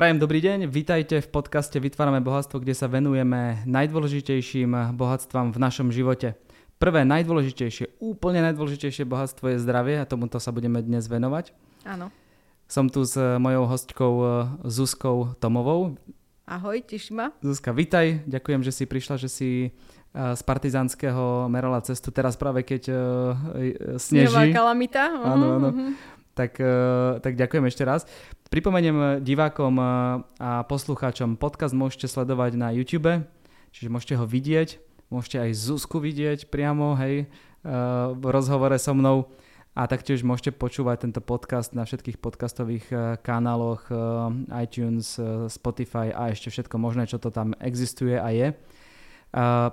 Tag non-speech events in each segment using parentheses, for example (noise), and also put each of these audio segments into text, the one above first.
Prajem dobrý deň, vítajte v podcaste Vytvárame bohatstvo, kde sa venujeme najdôležitejším bohatstvám v našom živote. Prvé najdôležitejšie, úplne najdôležitejšie bohatstvo je zdravie a tomuto sa budeme dnes venovať. Áno. Som tu s mojou hostkou eh, Zuzkou Tomovou. Ahoj, teším ma. Zuzka, vitaj, ďakujem, že si prišla, že si eh, z Partizánskeho merala cestu teraz práve keď uh, sneží. Snehová kalamita. Áno, áno. Uh-huh. Tak, uh, tak ďakujem ešte raz. Pripomeniem divákom a poslucháčom, podcast môžete sledovať na YouTube, čiže môžete ho vidieť, môžete aj Zuzku vidieť priamo, hej, v rozhovore so mnou a taktiež môžete počúvať tento podcast na všetkých podcastových kanáloch iTunes, Spotify a ešte všetko možné, čo to tam existuje a je.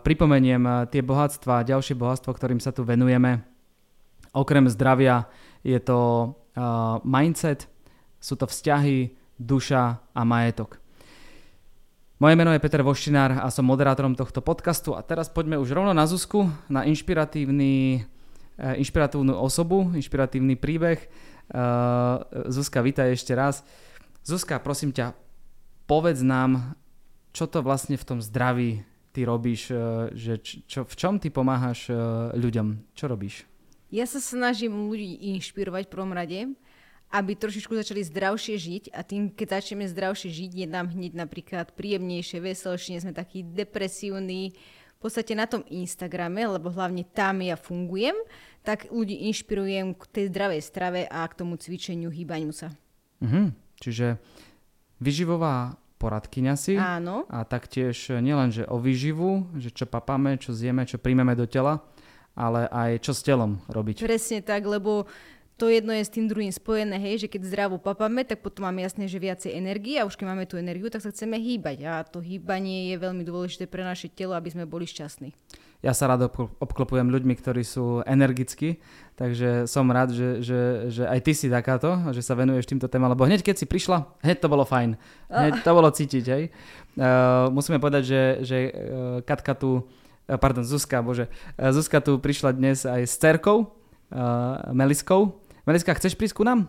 Pripomeniem tie bohatstva, ďalšie bohatstvo, ktorým sa tu venujeme. Okrem zdravia je to mindset, sú to vzťahy, duša a majetok. Moje meno je Peter Voštinár a som moderátorom tohto podcastu a teraz poďme už rovno na Zuzku, na inšpiratívny, eh, inšpiratívnu osobu, inšpiratívny príbeh. Eh, Zuzka, vítaj ešte raz. Zuzka, prosím ťa, povedz nám, čo to vlastne v tom zdraví ty robíš, eh, že čo, v čom ty pomáhaš ľuďom, čo robíš? Ja sa snažím ľudí inšpirovať v prvom rade aby trošičku začali zdravšie žiť a tým, keď začneme zdravšie žiť, je nám hneď napríklad príjemnejšie, veselšie, sme takí depresívni, v podstate na tom Instagrame, lebo hlavne tam ja fungujem, tak ľudí inšpirujem k tej zdravej strave a k tomu cvičeniu, hýbaniu sa. Mhm, čiže vyživová poradkyňa si. Áno. A taktiež nielen, že o výživu, že čo papáme, čo zjeme, čo príjmeme do tela, ale aj čo s telom robiť. Presne tak, lebo to jedno je s tým druhým spojené, hej, že keď zdravo papame, tak potom máme jasné, že viacej energie a už keď máme tú energiu, tak sa chceme hýbať a to hýbanie je veľmi dôležité pre naše telo, aby sme boli šťastní. Ja sa rád obklopujem ľuďmi, ktorí sú energickí, takže som rád, že, že, že aj ty si takáto, že sa venuješ týmto témam, lebo hneď keď si prišla, hneď to bolo fajn, hneď to bolo cítiť, hej. Uh, musíme povedať, že, že uh, Katka tu, pardon, Zuzka, bože, uh, Zuzka tu prišla dnes aj s cerkou, uh, Meliskou, Meliska, chceš prísť ku nám?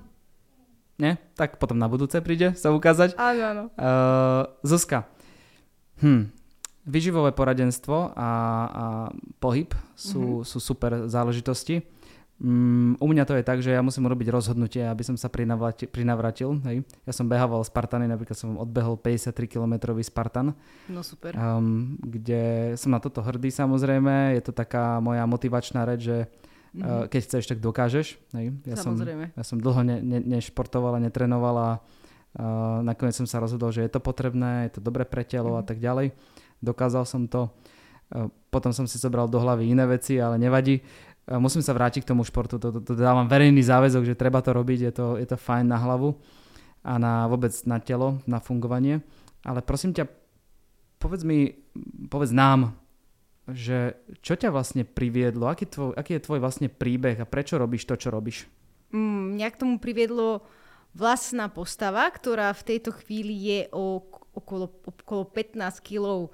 Nie? Tak potom na budúce príde sa ukázať. Áno, áno. Uh, Zuzka. Hm. Vyživové poradenstvo a, a pohyb sú, mm-hmm. sú super záležitosti. Um, u mňa to je tak, že ja musím urobiť rozhodnutie, aby som sa prinavratil. Hej. Ja som behával Spartany, napríklad som odbehol 53 km Spartan. No super. Um, kde som na toto hrdý samozrejme. Je to taká moja motivačná reč, že Mm-hmm. Keď chceš, tak dokážeš. Hej. Ja, Samozrejme. som, ja som dlho ne, ne, nešportoval a netrenoval a uh, nakoniec som sa rozhodol, že je to potrebné, je to dobre pre telo mm-hmm. a tak ďalej. Dokázal som to. Uh, potom som si zobral do hlavy iné veci, ale nevadí. Uh, musím sa vrátiť k tomu športu. To, to, to dávam verejný záväzok, že treba to robiť. Je to, je to fajn na hlavu a na vôbec na telo, na fungovanie. Ale prosím ťa, povedz mi, povedz nám, že čo ťa vlastne priviedlo, aký, tvoj, aký je tvoj vlastne príbeh a prečo robíš to, čo robíš? Mm, mňa k tomu priviedlo vlastná postava, ktorá v tejto chvíli je o, okolo, okolo 15 kg e,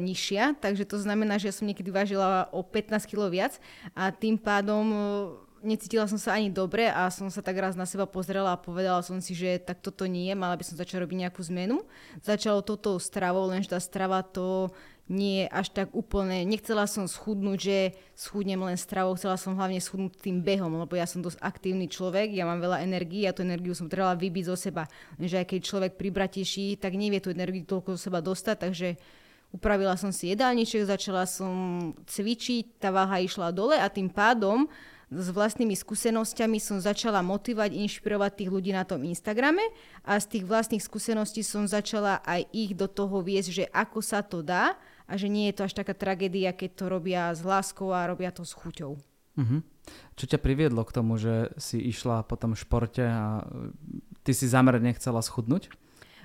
nižšia, takže to znamená, že ja som niekedy vážila o 15 kg viac a tým pádom e, necítila som sa ani dobre a som sa tak raz na seba pozrela a povedala som si, že tak toto nie je, mala by som začať robiť nejakú zmenu. Začalo toto stravou, lenže tá strava to nie až tak úplne, nechcela som schudnúť, že schudnem len stravou, chcela som hlavne schudnúť tým behom, lebo ja som dosť aktívny človek, ja mám veľa energii a tú energiu som trebala vybiť zo seba. Že aj keď človek pribratejší, tak nevie tú energiu toľko zo seba dostať, takže upravila som si jedálniček, začala som cvičiť, tá váha išla dole a tým pádom s vlastnými skúsenosťami som začala motivovať, inšpirovať tých ľudí na tom Instagrame a z tých vlastných skúseností som začala aj ich do toho viesť, že ako sa to dá a že nie je to až taká tragédia, keď to robia s láskou a robia to s chuťou. Uh-huh. Čo ťa priviedlo k tomu, že si išla po tom športe a ty si zamerne chcela schudnúť?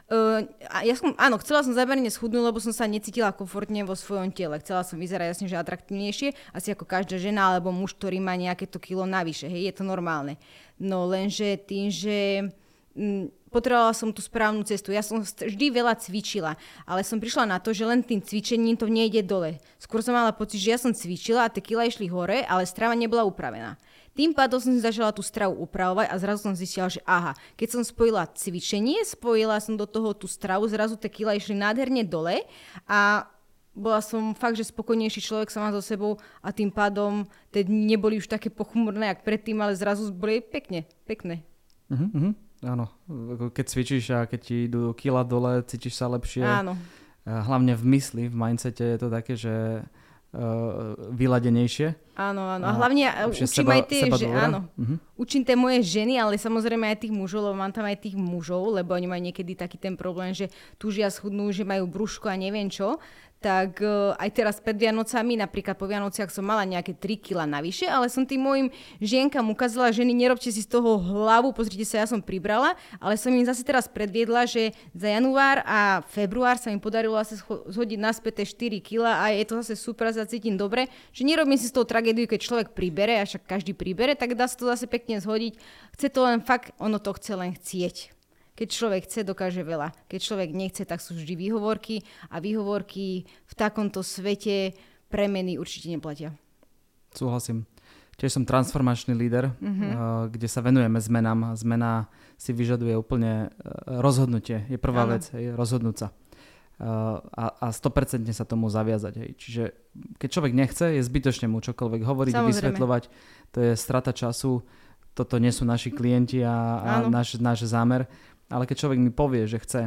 Uh, ja som, áno, chcela som zamerne schudnúť, lebo som sa necítila komfortne vo svojom tele. Chcela som vyzerať jasne, že atraktívnejšie, asi ako každá žena alebo muž, ktorý má nejaké to kilo navyše. Hej, je to normálne. No lenže tým, že m, potrebovala som tú správnu cestu. Ja som vždy veľa cvičila, ale som prišla na to, že len tým cvičením to nejde dole. Skôr som mala pocit, že ja som cvičila a tie kila išli hore, ale strava nebola upravená. Tým pádom som si začala tú stravu upravovať a zrazu som zistila, že aha, keď som spojila cvičenie, spojila som do toho tú stravu, zrazu tie kila išli nádherne dole a bola som fakt, že spokojnejší človek sama so sebou a tým pádom tie dni neboli už také pochmurné, jak predtým, ale zrazu boli pekne, pekné. Uh-huh. Áno, keď cvičíš a keď ti idú kila dole, cítiš sa lepšie. Áno. Hlavne v mysli, v mindsete je to také, že uh, vyladenejšie. Áno, áno. A hlavne a učím seba, aj tie, že áno. Uh-huh. Učím tie moje ženy, ale samozrejme aj tých mužov, lebo mám tam aj tých mužov, lebo oni majú niekedy taký ten problém, že túžia schudnú, že majú brúško a neviem čo tak uh, aj teraz pred Vianocami, napríklad po Vianociach som mala nejaké 3 kg navyše, ale som tým mojim žienkam ukázala, ženy, nerobte si z toho hlavu, pozrite sa, ja som pribrala, ale som im zase teraz predviedla, že za január a február sa mi podarilo asi zhodiť naspäť 4 kg a je to zase super, sa cítim dobre, že nerobím si z toho tragédiu, keď človek pribere, a však každý pribere, tak dá sa to zase pekne zhodiť. Chce to len fakt, ono to chce len chcieť. Keď človek chce, dokáže veľa. Keď človek nechce, tak sú vždy výhovorky a výhovorky v takomto svete premeny určite neplatia. Súhlasím. Tiež som transformačný líder, mm-hmm. kde sa venujeme zmenám. Zmena si vyžaduje úplne eh, rozhodnutie. Je prvá ano. vec, je rozhodnúť sa. Eh, a, a 100% sa tomu zaviazať. Hej. Čiže keď človek nechce, je zbytočne mu čokoľvek hovoriť, Samozrejme. vysvetľovať. To je strata času. Toto nie sú naši klienti a, a náš, náš zámer ale keď človek mi povie, že chce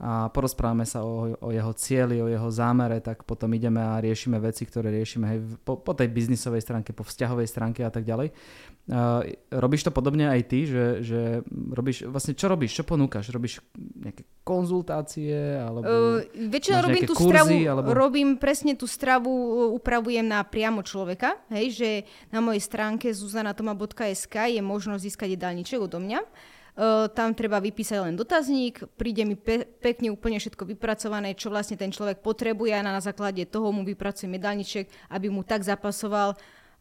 a porozprávame sa o, o jeho cieli, o jeho zámere, tak potom ideme a riešime veci, ktoré riešime hej, po, po tej biznisovej stránke, po vzťahovej stránke a tak ďalej. Uh, robíš to podobne aj ty, že, že robíš, vlastne čo robíš, čo ponúkaš? Robíš nejaké konzultácie? Alebo uh, väčšinou robím tú kurzy, stravu, alebo... robím presne tú stravu, upravujem na priamo človeka, hej, že na mojej stránke zuzanatoma.sk je možnosť získať jedálniček odo mňa tam treba vypísať len dotazník, príde mi pe- pekne úplne všetko vypracované, čo vlastne ten človek potrebuje a na základe toho mu vypracujem medalniček, aby mu tak zapasoval,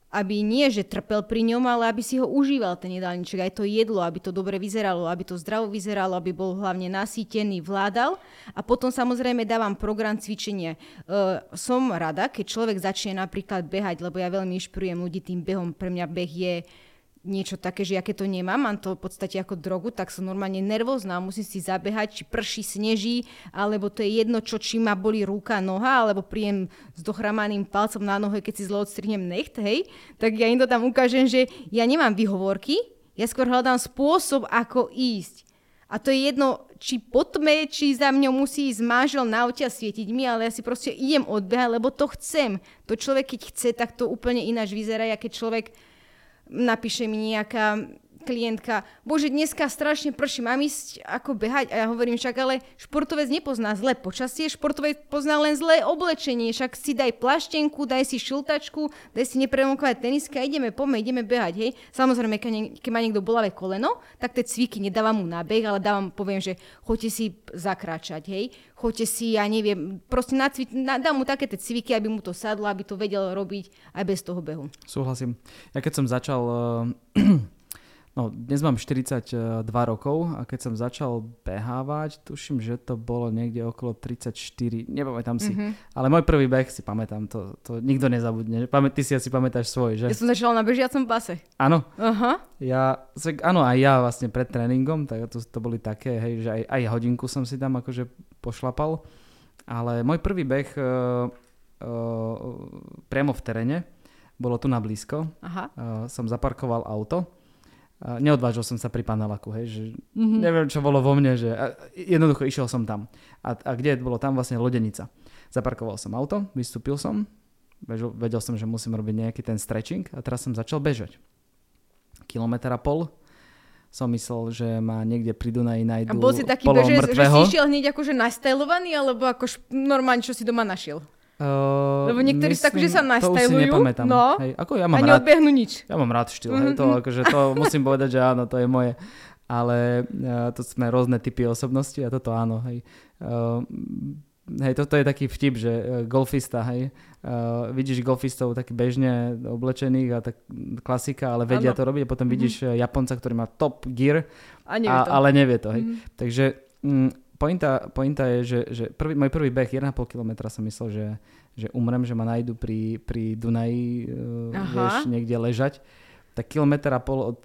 aby nie, že trpel pri ňom, ale aby si ho užíval ten jedálniček, aj to jedlo, aby to dobre vyzeralo, aby to zdravo vyzeralo, aby bol hlavne nasýtený, vládal. A potom samozrejme dávam program cvičenia. Uh, som rada, keď človek začne napríklad behať, lebo ja veľmi inšpirujem ľudí tým behom. Pre mňa beh je niečo také, že ja keď to nemám, mám to v podstate ako drogu, tak som normálne nervózna, musím si zabehať, či prší, sneží, alebo to je jedno, čo či ma boli ruka, noha, alebo príjem s dochramaným palcom na nohe, keď si zlo odstrihnem necht, hej, tak ja im to tam ukážem, že ja nemám vyhovorky, ja skôr hľadám spôsob, ako ísť. A to je jedno, či po tme, či za mňou musí ísť mážel na aute a svietiť mi, ale ja si proste idem odbehať, lebo to chcem. To človek, keď chce, tak to úplne ináč vyzerá, keď človek napíše mi nejaká klientka, bože, dneska strašne prší, mám ísť ako behať? A ja hovorím, však ale športovec nepozná zlé počasie, športovec pozná len zlé oblečenie, však si daj plaštenku, daj si šiltačku, daj si nepremokové tenisky a ideme, poďme, ideme behať, hej. Samozrejme, keď, keď má niekto bolavé koleno, tak tie cviky nedávam mu na beh, ale dávam, poviem, že choďte si zakráčať, hej. Choďte si, ja neviem, proste nacvič, na, dám mu také tie cviky, aby mu to sadlo, aby to vedel robiť aj bez toho behu. Súhlasím. Ja keď som začal uh No, dnes mám 42 rokov a keď som začal behávať, tuším, že to bolo niekde okolo 34, nepamätám si. Mm-hmm. Ale môj prvý beh si pamätám, to, to nikto nezabudne. Pamä, ty si asi pamätáš svoj, že? Ja som začala na bežiacom pase. Áno. Aha. Ja, áno, aj ja vlastne pred tréningom, tak to, to boli také, hej, že aj, aj hodinku som si tam akože pošlapal. Ale môj prvý beh uh, uh, priamo v teréne, bolo tu na blízko. Aha. Uh, som zaparkoval auto neodvážil som sa pri paneláku, hej, že mm-hmm. neviem, čo bolo vo mne, že jednoducho išiel som tam. A, a kde bolo tam vlastne lodenica. Zaparkoval som auto, vystúpil som, bežil, vedel som, že musím robiť nejaký ten stretching a teraz som začal bežať. Kilometr a pol som myslel, že ma niekde pri Dunaji nájdu A bol si taký bežec, že si išiel hneď akože nastajlovaný, alebo ako normálne, čo si doma našiel? Uh, Lebo niektorí myslím, tak, že sa nastavujú. To No, hej, ako ja mám a rád, nič. Ja mám rád štýl, mm-hmm. hej, to, mm-hmm. akože to (laughs) musím povedať, že áno, to je moje. Ale uh, to sme rôzne typy osobnosti a toto áno, hej. Uh, hej, toto je taký vtip, že uh, golfista, hej, uh, vidíš golfistov tak bežne oblečených a tak klasika, ale vedia ano. to robiť a potom mm-hmm. vidíš Japonca, ktorý má top gear, a nevie a, to. ale nevie to, hej. Mm-hmm. Takže mm, pointa, pointa je, že, že prvý, môj prvý beh 1,5 km som myslel, že, že umrem, že ma nájdu pri, pri Dunaji, uh, vieš, niekde ležať. Tak kilometr a pol od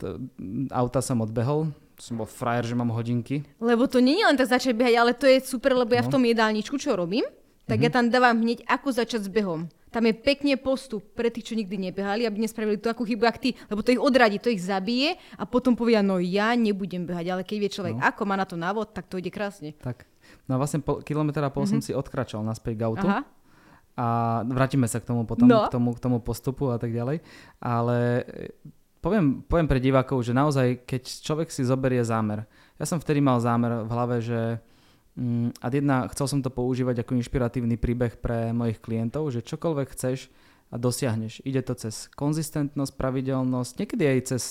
auta som odbehol, som bol frajer, že mám hodinky. Lebo to nie je len tak začať behať, ale to je super, lebo ja no. v tom jedálničku, čo robím, tak mm-hmm. ja tam dávam hneď, ako začať s behom. Tam je pekne postup pre tých, čo nikdy nebehali, aby nespravili tú akú chybu, ak ty, lebo to ich odradí, to ich zabije a potom povia, no ja nebudem behať, ale keď vie človek, no. ako má na to návod, tak to ide krásne. Tak. No a vlastne pol, kilometr a pol mm-hmm. som si odkračal naspäť k autu. Aha. A vrátime sa k tomu potom, no. k, tomu, k tomu postupu a tak ďalej. Ale poviem, poviem pre divákov, že naozaj, keď človek si zoberie zámer, ja som vtedy mal zámer v hlave, že a jedna, chcel som to používať ako inšpiratívny príbeh pre mojich klientov, že čokoľvek chceš a dosiahneš. Ide to cez konzistentnosť, pravidelnosť, niekedy aj cez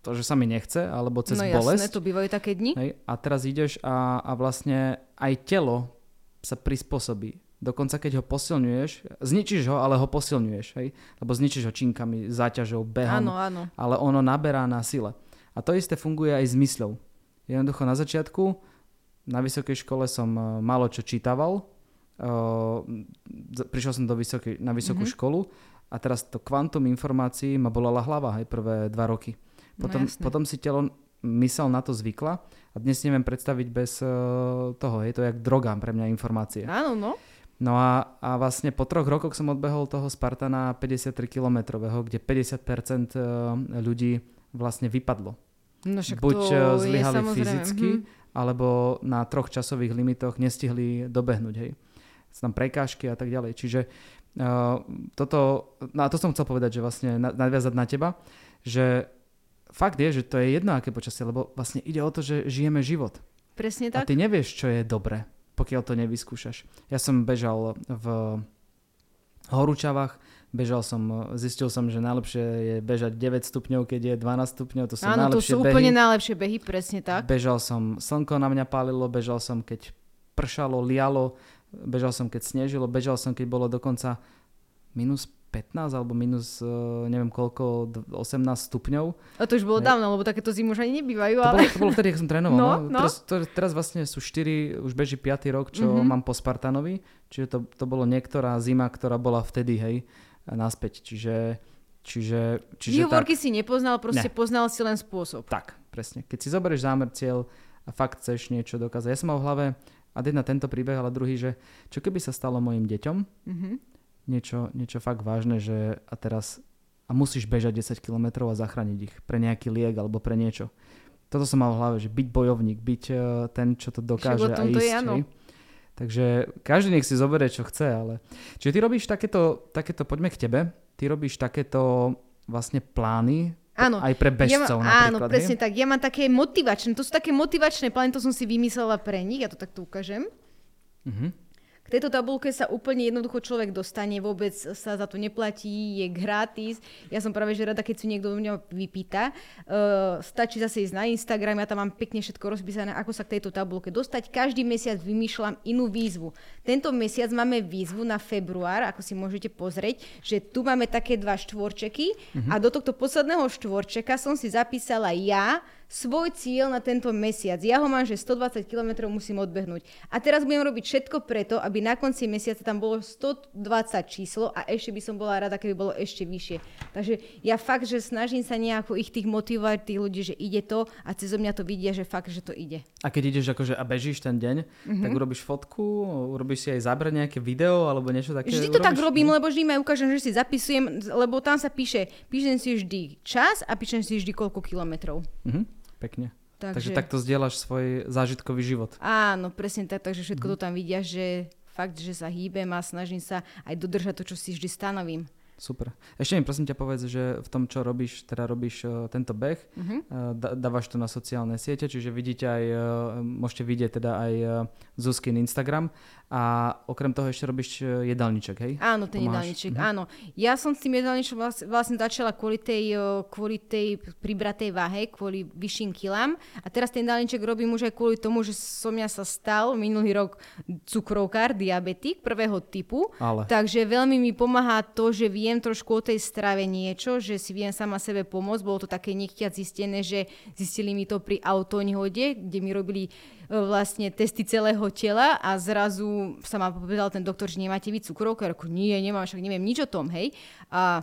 to, že sa mi nechce, alebo cez no, bolesť. jasné, to bývajú také dni. Hej, a teraz ideš a, a vlastne aj telo sa prispôsobí Dokonca keď ho posilňuješ, zničíš ho, ale ho posilňuješ, hej? Lebo zničíš ho činkami, záťažou, behom, áno, áno. ale ono naberá na sile. A to isté funguje aj s mysľou. Jednoducho na začiatku, na vysokej škole som uh, málo čo čítaval, uh, prišiel som do vysokej, na vysokú mm-hmm. školu a teraz to kvantum informácií ma bolala hlava aj prvé dva roky. No potom, no, potom si telo mysel na to zvykla a dnes neviem predstaviť bez uh, toho. Je to jak droga pre mňa informácie. Áno, no. No a, a vlastne po troch rokoch som odbehol toho Spartana 53 kilometrového, kde 50% e, ľudí vlastne vypadlo. No však Buď to zlyhali fyzicky, hm. Alebo na troch časových limitoch nestihli dobehnúť. Hej. Sú tam prekážky a tak ďalej. Čiže uh, toto, no a to som chcel povedať, že vlastne nadviazať na teba, že fakt je, že to je jedno aké počasie, lebo vlastne ide o to, že žijeme život. Presne tak. A ty nevieš, čo je dobre pokiaľ to nevyskúšaš. Ja som bežal v horúčavách, bežal som, zistil som, že najlepšie je bežať 9 stupňov, keď je 12 stupňov, to sú Áno, najlepšie to sú behy. úplne najlepšie behy, presne tak. Bežal som, slnko na mňa pálilo, bežal som, keď pršalo, lialo, bežal som, keď snežilo, bežal som, keď bolo dokonca minus 15 alebo minus uh, neviem koľko, 18 stupňov. A to už bolo dávno, lebo takéto zimy už ani nebývajú. To, ale... bolo, to bolo vtedy, keď som trénoval. No, no. No. Teraz, to, teraz vlastne sú 4, už beží 5. rok, čo mm-hmm. mám po Spartanovi. Čiže to, to bolo niektorá zima, ktorá bola vtedy, hej, naspäť. Čiže Čiže, čiže Výhovorky tak, si nepoznal, proste ne. poznal si len spôsob. Tak, presne. Keď si zoberieš zámer, cieľ a fakt chceš niečo dokázať. Ja som mal v hlave a jedna tento príbeh, ale druhý, že čo keby sa stalo mojim deťom, mm-hmm niečo, niečo fakt vážne, že a teraz a musíš bežať 10 km a zachrániť ich pre nejaký liek alebo pre niečo. Toto som mal v hlave, že byť bojovník, byť uh, ten, čo to dokáže a ísť. Je, áno. Takže každý nech si zoberie, čo chce, ale... Čiže ty robíš takéto, takéto, poďme k tebe, ty robíš takéto vlastne plány Áno. Aj pre bežcov ja, napríklad. Áno, presne tak. Ja mám také motivačné, to sú také motivačné plány, to som si vymyslela pre nich, ja to takto ukážem. Uh-huh tejto tabulke sa úplne jednoducho človek dostane, vôbec sa za to neplatí, je gratis. Ja som práve že rada, keď si niekto mňa vypýta. Uh, stačí zase ísť na Instagram, ja tam mám pekne všetko rozpísané, ako sa k tejto tabulke dostať. Každý mesiac vymýšľam inú výzvu. Tento mesiac máme výzvu na február, ako si môžete pozrieť, že tu máme také dva štvorčeky uh-huh. a do tohto posledného štvorčeka som si zapísala ja, svoj cieľ na tento mesiac. Ja ho mám, že 120 km musím odbehnúť. A teraz budem robiť všetko preto, aby na konci mesiaca tam bolo 120 číslo a ešte by som bola rada, keby bolo ešte vyššie. Takže ja fakt, že snažím sa nejako ich tých motivovať, tých ľudí, že ide to a cez mňa to vidia, že fakt, že to ide. A keď ideš akože a bežíš ten deň, mm-hmm. tak urobíš fotku, urobíš si aj záber nejaké video alebo niečo také? Vždy to urobíš? tak robím, lebo vždy ma ukážem, že si zapisujem, lebo tam sa píše, píšem si vždy čas a píšem si vždy koľko kilometrov. Mm-hmm. Pekne. Takže, takže takto zdieľaš svoj zážitkový život. Áno, presne tak, takže všetko mm. to tam vidia, že fakt, že sa hýbem a snažím sa aj dodržať to, čo si vždy stanovím. Super. Ešte mi prosím ťa povedz, že v tom, čo robíš, teda robíš uh, tento beh, uh, dávaš to na sociálne siete, čiže vidíte aj, uh, môžete vidieť teda aj Zuzkin Instagram a okrem toho ešte robíš jedálniček, hej? Áno, ten jedálniček, uh-huh. áno. Ja som s tým jedálničkom vlastne, vlastne začala kvôli tej, kvôli tej pribratej váhe, kvôli vyšším kilám a teraz ten jedálniček robím už aj kvôli tomu, že som ja sa stal minulý rok cukrovkár, diabetik prvého typu, Ale. takže veľmi mi pomáha to, že viem viem trošku o tej strave niečo, že si viem sama sebe pomôcť. Bolo to také nechtiac zistené, že zistili mi to pri autonehode, kde mi robili e, vlastne testy celého tela a zrazu sa ma povedal ten doktor, že nemáte vy cukrovku. Ja nie, nemám, však neviem nič o tom, hej. A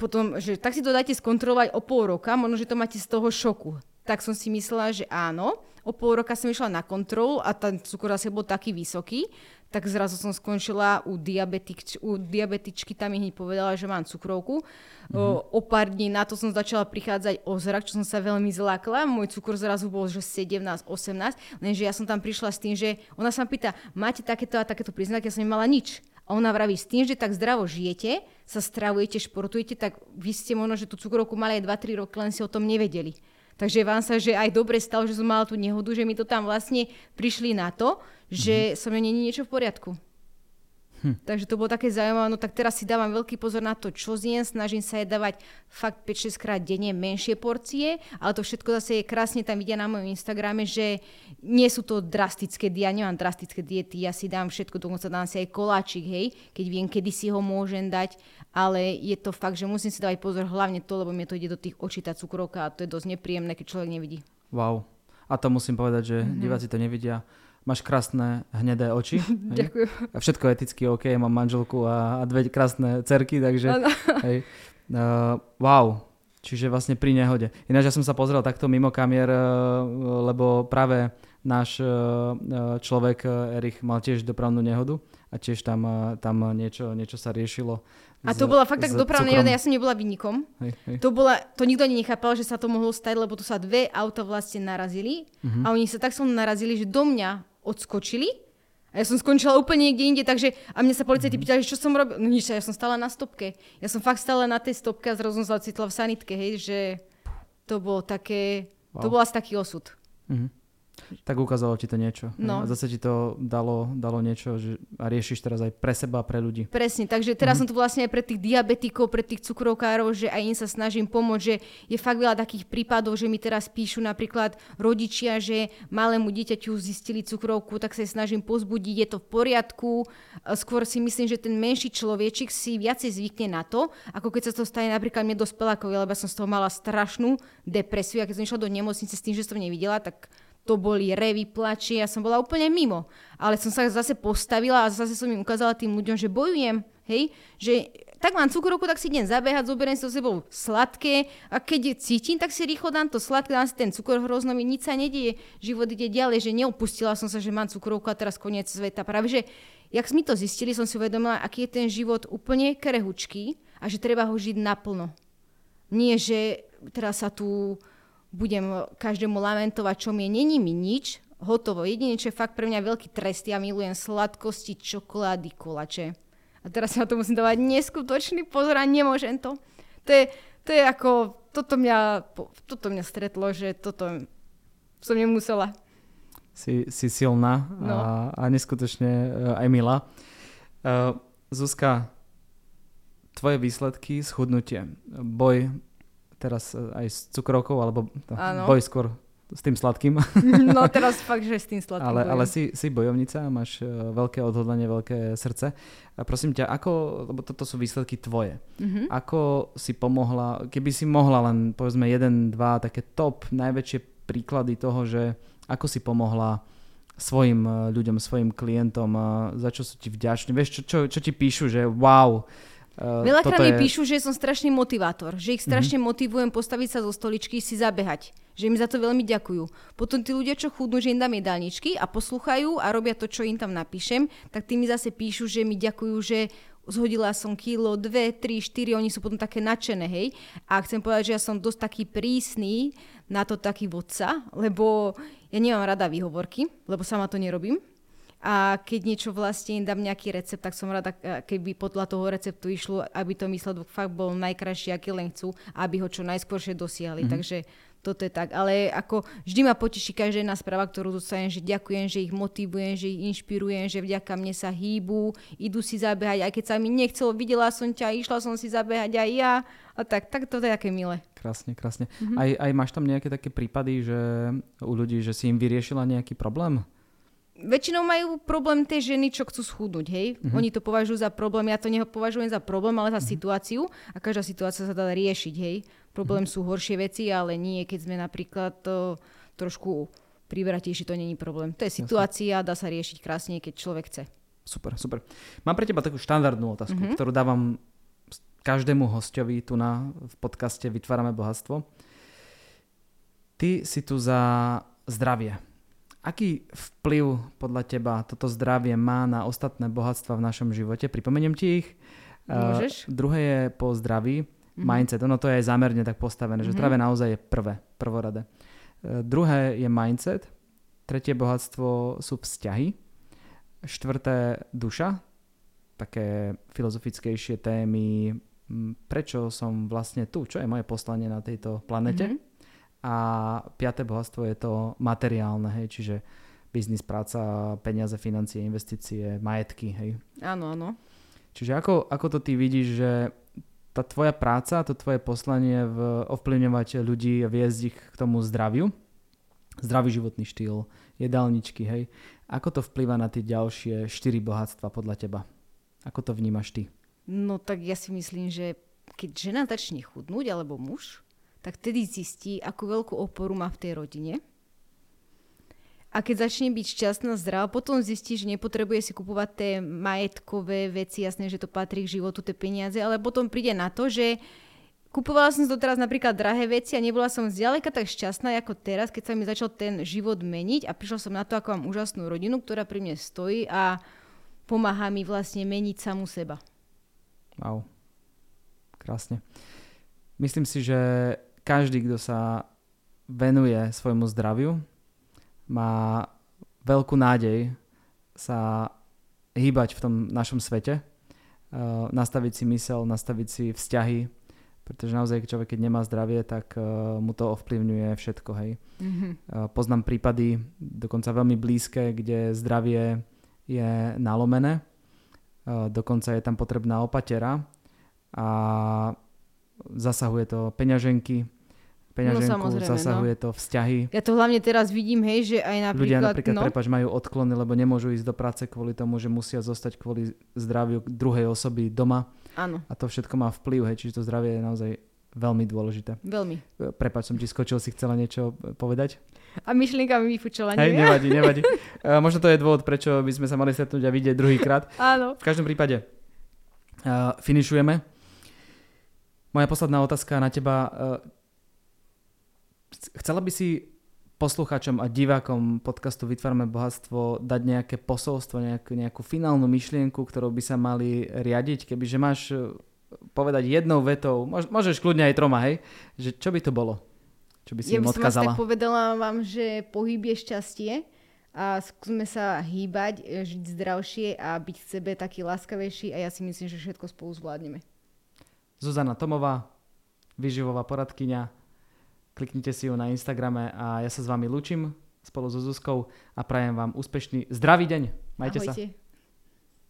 potom, že tak si to dáte skontrolovať o pol roka, možno, že to máte z toho šoku. Tak som si myslela, že áno. O pol roka som išla na kontrolu a ten cukor asi bol taký vysoký, tak zrazu som skončila u, diabetik, u diabetičky, tam mi hneď povedala, že mám cukrovku. Mm-hmm. O, o pár dní na to som začala prichádzať o zrak, čo som sa veľmi zlákla. Môj cukor zrazu bol, že 17, 18, lenže ja som tam prišla s tým, že ona sa ma pýta, máte takéto a takéto príznaky, ja som nemala nič. A ona vraví, s tým, že tak zdravo žijete, sa stravujete, športujete, tak vy ste možno, že tú cukrovku mali aj 2-3 roky, len si o tom nevedeli. Takže vám sa, že aj dobre stalo, že som mala tú nehodu, že mi to tam vlastne prišli na to, že mm-hmm. so mnou není niečo v poriadku. Hm. Takže to bolo také zaujímavé, no tak teraz si dávam veľký pozor na to, čo zjem, snažím sa je dávať fakt 5-6 krát denne menšie porcie, ale to všetko zase je krásne tam vidia na mojom Instagrame, že nie sú to drastické diety, ja nemám drastické diety, ja si dám všetko, dokonca dám si aj koláčik, hej, keď viem, kedy si ho môžem dať, ale je to fakt, že musím si dávať pozor hlavne to, lebo mi to ide do tých očí tá cukrovka a to je dosť nepríjemné, keď človek nevidí. Wow. A to musím povedať, že mm-hmm. diváci to nevidia Máš krásne hnedé oči. (laughs) Ďakujem. A všetko eticky OK, mám manželku a, a dve krásne cerky, takže (laughs) hej. Uh, wow, čiže vlastne pri nehode. Ináč ja som sa pozrel takto mimo kamier, uh, lebo práve náš uh, človek Erich mal tiež dopravnú nehodu a tiež tam, tam niečo, niečo sa riešilo. A to bola fakt tak dopravná nehoda, ja som nebola vynikom. Hej, hej. To, bola, to nikto ani nechápal, že sa to mohlo stať, lebo tu sa dve auta vlastne narazili uh-huh. a oni sa tak som narazili, že do mňa odskočili a ja som skončila úplne niekde inde, takže a mne sa policajti mm-hmm. pýtali, čo som robil. No nič, ja som stála na stopke. Ja som fakt stála na tej stopke a zrazu som sa ocitla v sanitke, hej, že to bolo také, wow. to bol asi taký osud. Mm-hmm tak ukázalo ti to niečo. No. A zase ti to dalo, dalo niečo že, a riešiš teraz aj pre seba a pre ľudí. Presne, takže teraz mm-hmm. som tu vlastne aj pre tých diabetikov, pre tých cukrovkárov, že aj im sa snažím pomôcť, že je fakt veľa takých prípadov, že mi teraz píšu napríklad rodičia, že malému dieťaťu zistili cukrovku, tak sa snažím pozbudiť, je to v poriadku. Skôr si myslím, že ten menší človečik si viacej zvykne na to, ako keď sa to stane napríklad mne dospelákovi, lebo som z toho mala strašnú depresiu a keď som išla do nemocnice s tým, že som nevidela, tak to boli revy, plači, ja som bola úplne mimo. Ale som sa zase postavila a zase som im ukázala tým ľuďom, že bojujem, hej, že tak mám cukrovku, tak si idem zabehať, zoberiem so sebou sladké a keď cítim, tak si rýchlo dám to sladké, dám si ten cukor hrozno, mi nič sa nedieje, život ide ďalej, že neopustila som sa, že mám cukrovku a teraz koniec sveta. Práve, že jak sme to zistili, som si uvedomila, aký je ten život úplne krehučký a že treba ho žiť naplno. Nie, že teraz sa tu budem každému lamentovať, čo mi není mi nič, hotovo. Jedine, čo je fakt pre mňa veľký trest, ja milujem sladkosti, čokolády, kolače. A teraz sa na to musím dávať neskutočný pozor a nemôžem to. To je, to je ako, toto mňa, toto mňa stretlo, že toto som nemusela. Si, si silná no. a, a neskutočne uh, aj milá. Uh, Zuzka, tvoje výsledky, schudnutie, boj teraz e, aj s cukrovkou, alebo ano. boj skôr s tým sladkým. (laughs) No teraz (laughs) fakt, že s tým sladkým Ale, ale si, si bojovnica, máš uh, veľké odhodlanie, veľké srdce. A prosím ťa, ako, lebo toto sú výsledky tvoje, mm-hmm. ako si pomohla, keby si mohla len povedzme jeden, dva také top, najväčšie príklady toho, že ako si pomohla svojim e, ľuďom, svojim klientom, za čo sú ti vďační. Vieš, čo, čo, čo ti píšu, že wow, Uh, Veľakrát mi je... píšu, že som strašný motivátor, že ich strašne mm-hmm. motivujem postaviť sa zo stoličky, si zabehať, že mi za to veľmi ďakujú. Potom tí ľudia, čo chudnú, že im dám jedálničky a posluchajú a robia to, čo im tam napíšem, tak tí mi zase píšu, že mi ďakujú, že zhodila som kilo, dve, tri, štyri, oni sú potom také nadšené, hej. A chcem povedať, že ja som dosť taký prísny na to taký vodca, lebo ja nemám rada výhovorky, lebo sama to nerobím a keď niečo vlastne im dám nejaký recept, tak som rada, keby podľa toho receptu išlo, aby to výsledok fakt bol najkrajší, aký len chcú, aby ho čo najskôršie dosiahli. Mm-hmm. Takže toto je tak. Ale ako vždy ma poteší každá jedna správa, ktorú dostanem, že ďakujem, že ich motivujem, že ich inšpirujem, že vďaka mne sa hýbu, idú si zabehať, aj keď sa mi nechcelo, videla som ťa, išla som si zabehať aj ja. A tak, tak toto je aké milé. Krásne, krásne. Mm-hmm. Aj, aj máš tam nejaké také prípady, že u ľudí, že si im vyriešila nejaký problém? Väčšinou majú problém tie ženy, čo chcú schudnúť, hej. Mm-hmm. Oni to považujú za problém, ja to nepovažujem za problém, ale za mm-hmm. situáciu a každá situácia sa dá riešiť, hej. Problém mm-hmm. sú horšie veci, ale nie, keď sme napríklad to trošku privratejší, to není problém. To je situácia, dá sa riešiť krásne, keď človek chce. Super, super. Mám pre teba takú štandardnú otázku, mm-hmm. ktorú dávam každému hostovi tu na, v podcaste Vytvárame bohatstvo. Ty si tu za zdravie Aký vplyv podľa teba toto zdravie má na ostatné bohatstva v našom živote? Pripomeniem ti ich. Môžeš. Uh, druhé je po zdraví. Mm-hmm. Mindset, ono to je aj zámerne tak postavené, mm-hmm. že mhm. zdravie naozaj je prvé, prvorade. Uh, druhé je mindset. Tretie bohatstvo sú vzťahy. Štvrté duša. Také filozofickejšie témy. Prečo som vlastne tu? Čo je moje poslanie na tejto planete? Mm-hmm a piaté bohatstvo je to materiálne, hej, čiže biznis, práca, peniaze, financie, investície, majetky, hej. Áno, áno. Čiže ako, ako to ty vidíš, že tá tvoja práca, to tvoje poslanie v ovplyvňovať ľudí a viesť ich k tomu zdraviu, zdravý životný štýl, jedálničky, hej, ako to vplýva na tie ďalšie štyri bohatstva podľa teba? Ako to vnímaš ty? No tak ja si myslím, že keď žena začne chudnúť, alebo muž, tak vtedy zistí, akú veľkú oporu má v tej rodine. A keď začne byť šťastná, zdravá, potom zistí, že nepotrebuje si kupovať tie majetkové veci, jasné, že to patrí k životu, tie peniaze, ale potom príde na to, že kupovala som doteraz napríklad drahé veci a nebola som zďaleka tak šťastná ako teraz, keď sa mi začal ten život meniť a prišla som na to, ako mám úžasnú rodinu, ktorá pri mne stojí a pomáha mi vlastne meniť samú seba. Wow. Krásne. Myslím si, že každý, kto sa venuje svojmu zdraviu, má veľkú nádej sa hýbať v tom našom svete, uh, nastaviť si mysel, nastaviť si vzťahy, pretože naozaj človek, keď nemá zdravie, tak uh, mu to ovplyvňuje všetko. Hej. Mm-hmm. Uh, poznám prípady, dokonca veľmi blízke, kde zdravie je nalomené, uh, dokonca je tam potrebná opatera a zasahuje to peňaženky, peňaženku, no, zasahuje no. to vzťahy. Ja to hlavne teraz vidím, hej, že aj napríklad... Ľudia napríklad, no. prepač, majú odklony, lebo nemôžu ísť do práce kvôli tomu, že musia zostať kvôli zdraviu druhej osoby doma. Áno. A to všetko má vplyv, hej, čiže to zdravie je naozaj veľmi dôležité. Veľmi. Prepač, som ti skočil, si chcela niečo povedať? A myšlienka mi vyfučila, Hej, nevadí, nevadí. uh, možno to je dôvod, prečo by sme sa mali stretnúť a vidieť druhýkrát. (laughs) Áno. V každom prípade uh, finišujeme. Moja posledná otázka na teba. Uh, chcela by si poslucháčom a divákom podcastu Vytvárame bohatstvo dať nejaké posolstvo, nejakú, nejakú finálnu myšlienku, ktorou by sa mali riadiť, kebyže máš e, povedať jednou vetou, môžeš kľudne aj troma, hej, že čo by to bolo? Čo by si ja im odkázala? Ja by som povedala vám, že pohyb je šťastie a skúsme sa hýbať, e, žiť zdravšie a byť v sebe taký láskavejší a ja si myslím, že všetko spolu zvládneme. Zuzana Tomová, vyživová poradkyňa, Kliknite si ju na Instagrame a ja sa s vami lučím spolu so Zuzkou a prajem vám úspešný zdravý deň. Majte Ahojte. sa.